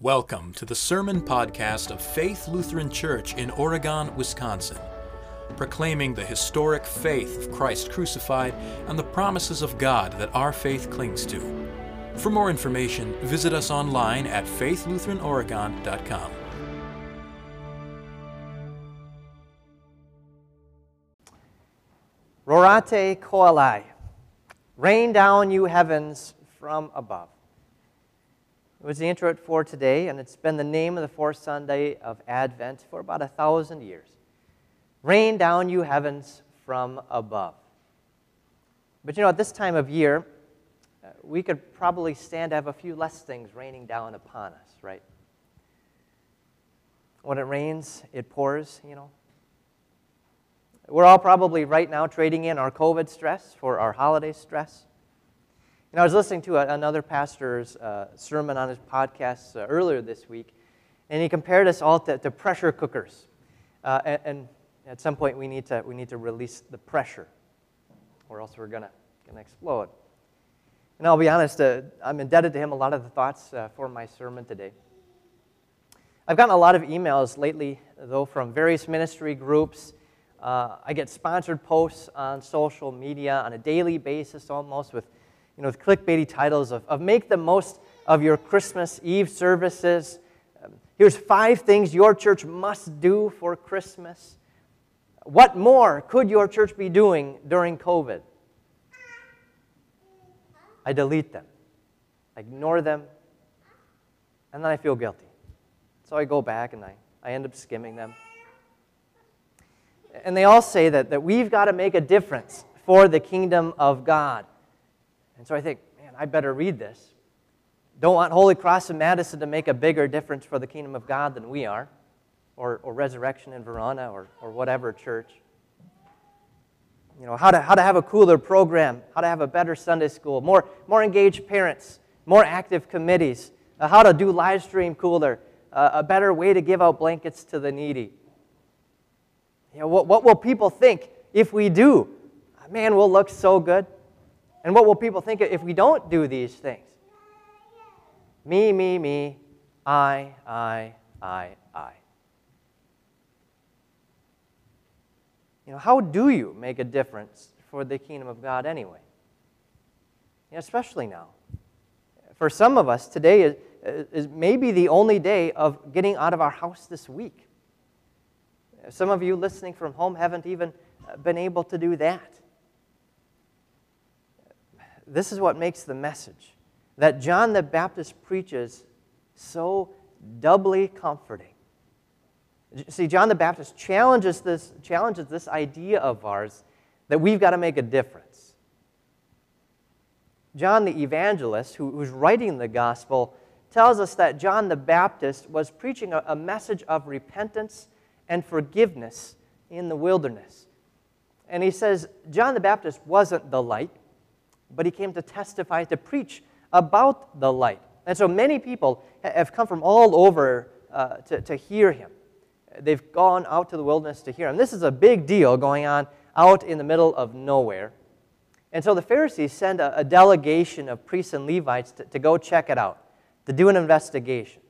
Welcome to the Sermon Podcast of Faith Lutheran Church in Oregon, Wisconsin, proclaiming the historic faith of Christ crucified and the promises of God that our faith clings to. For more information, visit us online at faithlutheranoregon.com. Rorate coeli, rain down, you heavens, from above. It was the intro for today, and it's been the name of the fourth Sunday of Advent for about a thousand years. Rain down, you heavens, from above. But you know, at this time of year, uh, we could probably stand to have a few less things raining down upon us, right? When it rains, it pours, you know. We're all probably right now trading in our COVID stress for our holiday stress. And I was listening to a, another pastor's uh, sermon on his podcast uh, earlier this week, and he compared us all to, to pressure cookers. Uh, and, and, at some point, we need to, we need to release the pressure, or else we're going to explode. And I'll be honest, uh, I'm indebted to him a lot of the thoughts uh, for my sermon today. I've gotten a lot of emails lately, though, from various ministry groups. Uh, I get sponsored posts on social media on a daily basis almost with you know, with clickbaity titles of, of make the most of your Christmas Eve services. Um, here's five things your church must do for Christmas. What more could your church be doing during COVID? I delete them, I ignore them, and then I feel guilty. So I go back and I, I end up skimming them. And they all say that, that we've got to make a difference for the kingdom of God. And so I think, man, I better read this. Don't want Holy Cross in Madison to make a bigger difference for the kingdom of God than we are, or, or Resurrection in Verona, or, or whatever church. You know, how to, how to have a cooler program, how to have a better Sunday school, more, more engaged parents, more active committees, uh, how to do live stream cooler, uh, a better way to give out blankets to the needy. You know, what, what will people think if we do? Man, we'll look so good. And what will people think if we don't do these things? Me, me, me, I, I, I, I. You know, how do you make a difference for the kingdom of God anyway? You know, especially now. For some of us, today is, is maybe the only day of getting out of our house this week. Some of you listening from home haven't even been able to do that this is what makes the message that John the Baptist preaches so doubly comforting. See, John the Baptist challenges this, challenges this idea of ours that we've got to make a difference. John the evangelist, who, who's writing the gospel, tells us that John the Baptist was preaching a, a message of repentance and forgiveness in the wilderness. And he says John the Baptist wasn't the light, but he came to testify, to preach about the light. And so many people have come from all over uh, to, to hear him. They've gone out to the wilderness to hear him. This is a big deal going on out in the middle of nowhere. And so the Pharisees send a, a delegation of priests and Levites to, to go check it out, to do an investigation.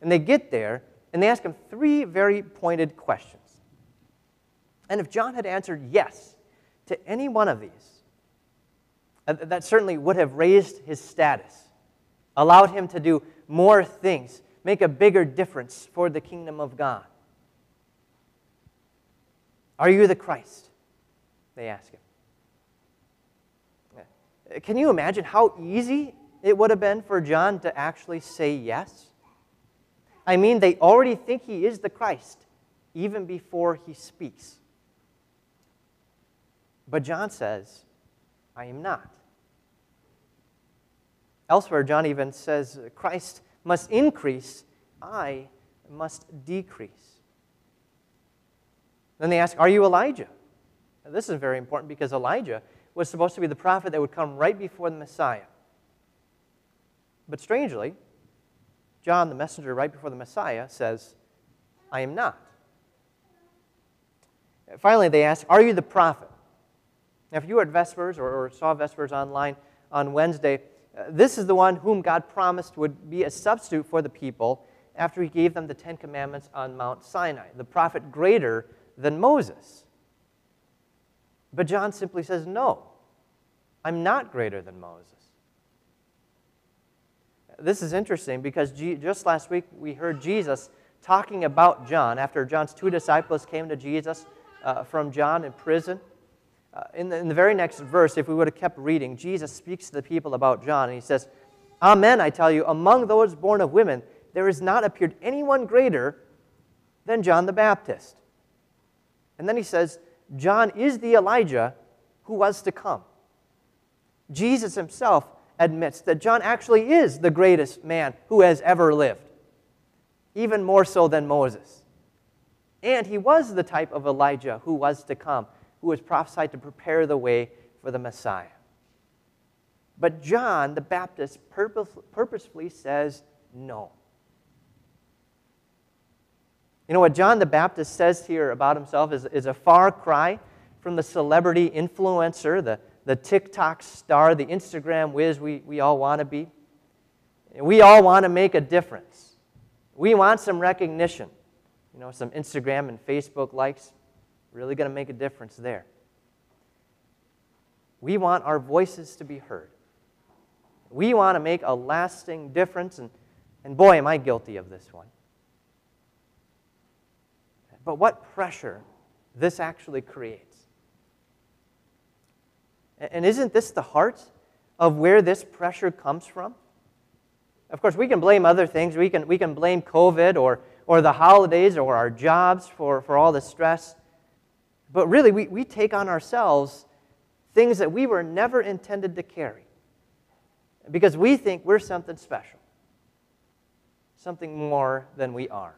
And they get there and they ask him three very pointed questions. And if John had answered yes to any one of these, that certainly would have raised his status, allowed him to do more things, make a bigger difference for the kingdom of God. Are you the Christ? They ask him. Can you imagine how easy it would have been for John to actually say yes? I mean, they already think he is the Christ even before he speaks. But John says, I am not. Elsewhere, John even says, Christ must increase, I must decrease. Then they ask, Are you Elijah? Now, this is very important because Elijah was supposed to be the prophet that would come right before the Messiah. But strangely, John, the messenger right before the Messiah, says, I am not. Finally, they ask, Are you the prophet? Now, if you were at Vespers or, or saw Vespers online on Wednesday, this is the one whom God promised would be a substitute for the people after he gave them the Ten Commandments on Mount Sinai, the prophet greater than Moses. But John simply says, No, I'm not greater than Moses. This is interesting because just last week we heard Jesus talking about John after John's two disciples came to Jesus uh, from John in prison. Uh, in, the, in the very next verse, if we would have kept reading, Jesus speaks to the people about John and he says, Amen, I tell you, among those born of women, there has not appeared anyone greater than John the Baptist. And then he says, John is the Elijah who was to come. Jesus himself admits that John actually is the greatest man who has ever lived, even more so than Moses. And he was the type of Elijah who was to come, who was prophesied to prepare the way for the Messiah. But John the Baptist purposefully says no. You know what John the Baptist says here about himself is, is a far cry from the celebrity influencer, the, the TikTok star, the Instagram whiz we, we all want to be. We all want to make a difference. We want some recognition. You know, some Instagram and Facebook likes. Really going to make a difference there. We want our voices to be heard. We want to make a lasting difference, and, and boy, am I guilty of this one. But what pressure this actually creates. And isn't this the heart of where this pressure comes from? Of course, we can blame other things. We can, we can blame COVID or, or the holidays or our jobs for, for all the stress. But really, we, we take on ourselves things that we were never intended to carry because we think we're something special, something more than we are.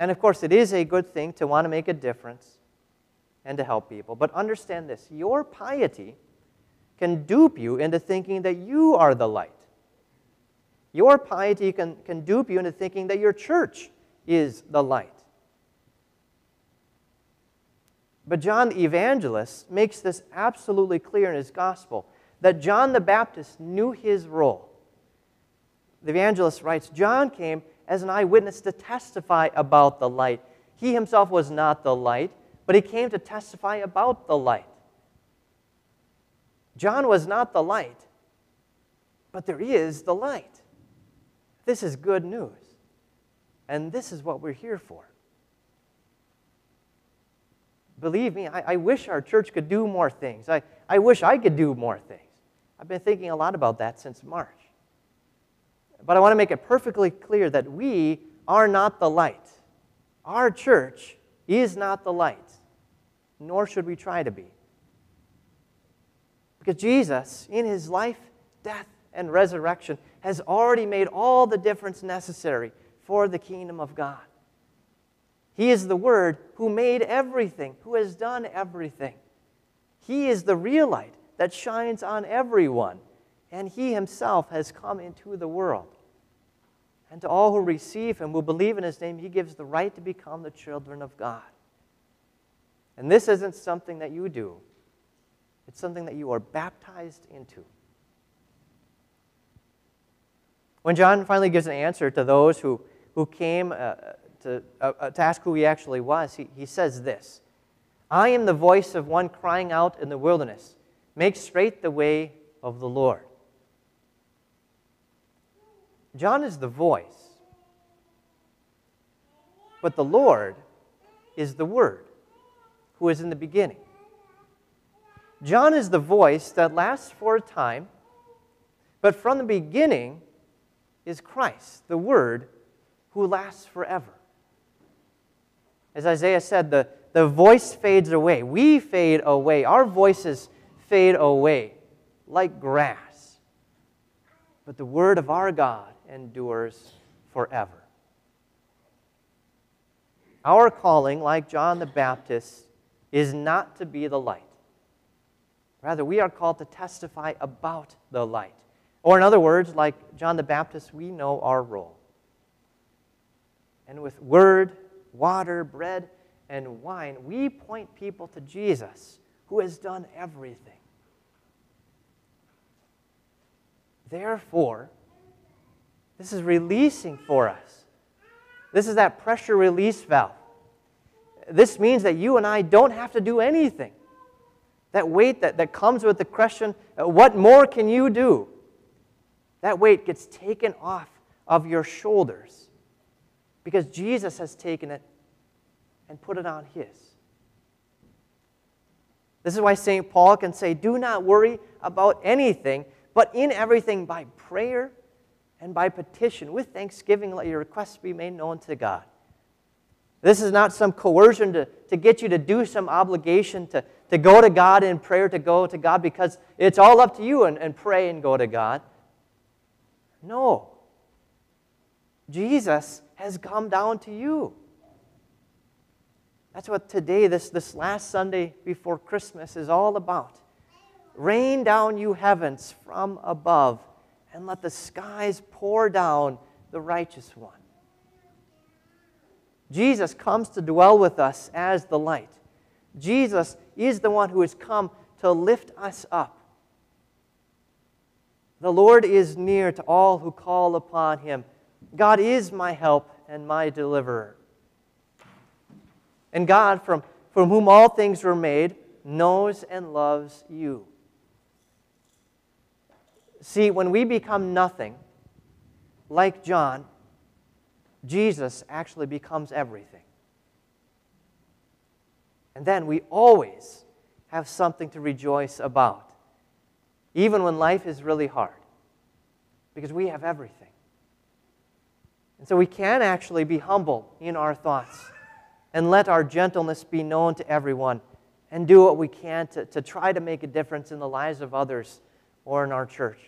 And of course, it is a good thing to want to make a difference and to help people. But understand this your piety can dupe you into thinking that you are the light. Your piety can, can dupe you into thinking that your church is the light. But John the evangelist makes this absolutely clear in his gospel that John the Baptist knew his role. The evangelist writes John came as an eyewitness to testify about the light. He himself was not the light, but he came to testify about the light. John was not the light, but there is the light. This is good news. And this is what we're here for. Believe me, I, I, wish our church could do more things. I, I wish I could do more things. I've been thinking a lot about that since March. But I want to make it perfectly clear that we are not the light. Our church is not the light, nor should we try to be. Because Jesus, in his life, death, and resurrection, has already made all the difference necessary for the kingdom of God. He is the Word who made everything, who has done everything. He is the real light that shines on everyone, and He Himself has come into the world. And to all who receive Him, who believe in His name, He gives the right to become the children of God. And this isn't something that you do, it's something that you are baptized into. When John finally gives an answer to those who, who came uh, to, uh, uh, to ask who he actually was, he, he says this I am the voice of one crying out in the wilderness, make straight the way of the Lord. John is the voice, but the Lord is the Word who is in the beginning. John is the voice that lasts for a time, but from the beginning is Christ, the Word, who lasts forever. As Isaiah said, the, the voice fades away. We fade away. Our voices fade away like grass. But the Word of our God endures forever. Our calling, like John the Baptist, is not to be the light. Rather, we are called to testify about the light. Or, in other words, like John the Baptist, we know our role. And with word, water, bread, and wine, we point people to Jesus, who has done everything. Therefore, this is releasing for us. This is that pressure release valve. This means that you and I don't have to do anything. That weight that, that comes with the question, uh, what more can you do? That weight gets taken off of your shoulders because Jesus has taken it and put it on his. This is why St. Paul can say, Do not worry about anything, but in everything by prayer and by petition, with thanksgiving, let your requests be made known to God. This is not some coercion to, to get you to do some obligation to, to go to God in prayer, to go to God, because it's all up to you and, and pray and go to God. No. Jesus has come down to you. That's what today, this, this last Sunday before Christmas, is all about. Rain down, you heavens, from above, and let the skies pour down the righteous one. Jesus comes to dwell with us as the light. Jesus is the one who has come to lift us up. The Lord is near to all who call upon him. God is my help and my deliverer. And God, from, from whom all things were made, knows and loves you. See, when we become nothing, like John, Jesus actually becomes everything. And then we always have something to rejoice about, even when life is really hard, because we have everything. And so we can actually be humble in our thoughts and let our gentleness be known to everyone and do what we can to, to try to make a difference in the lives of others or in our church.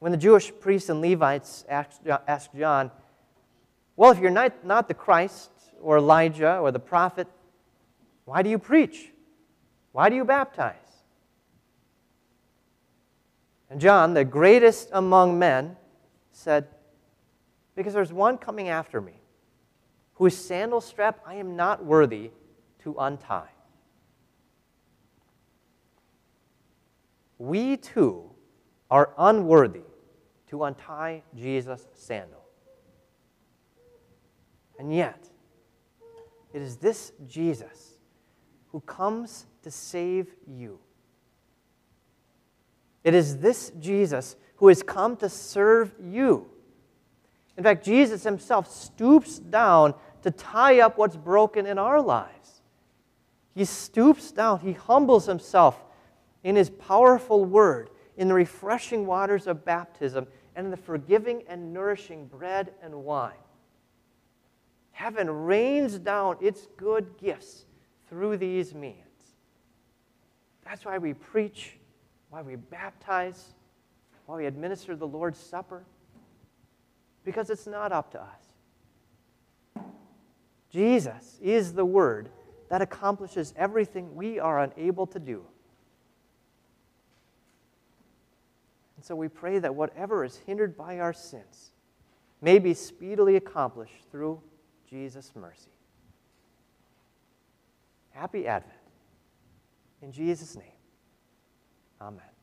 When the Jewish priests and Levites asked, John, Well, if you're not, not the Christ or Elijah or the prophet, why do you preach? Why do you baptize? And John, the greatest among men, said, Because there's one coming after me, whose sandal strap I am not worthy to untie. We too are unworthy to untie Jesus' sandal. And yet, it is this Jesus who comes to save you. It is this Jesus who has come to serve you. In fact, Jesus himself stoops down to tie up what's broken in our lives. He stoops down, he humbles himself in his powerful word, in the refreshing waters of baptism, and in the forgiving and nourishing bread and wine. Heaven rains down its good gifts through these means. That's why we preach, why we baptize, why we administer the Lord's Supper, because it's not up to us. Jesus is the Word that accomplishes everything we are unable to do. And so we pray that whatever is hindered by our sins may be speedily accomplished through Jesus' mercy. Happy Advent. In Jesus' name, amen.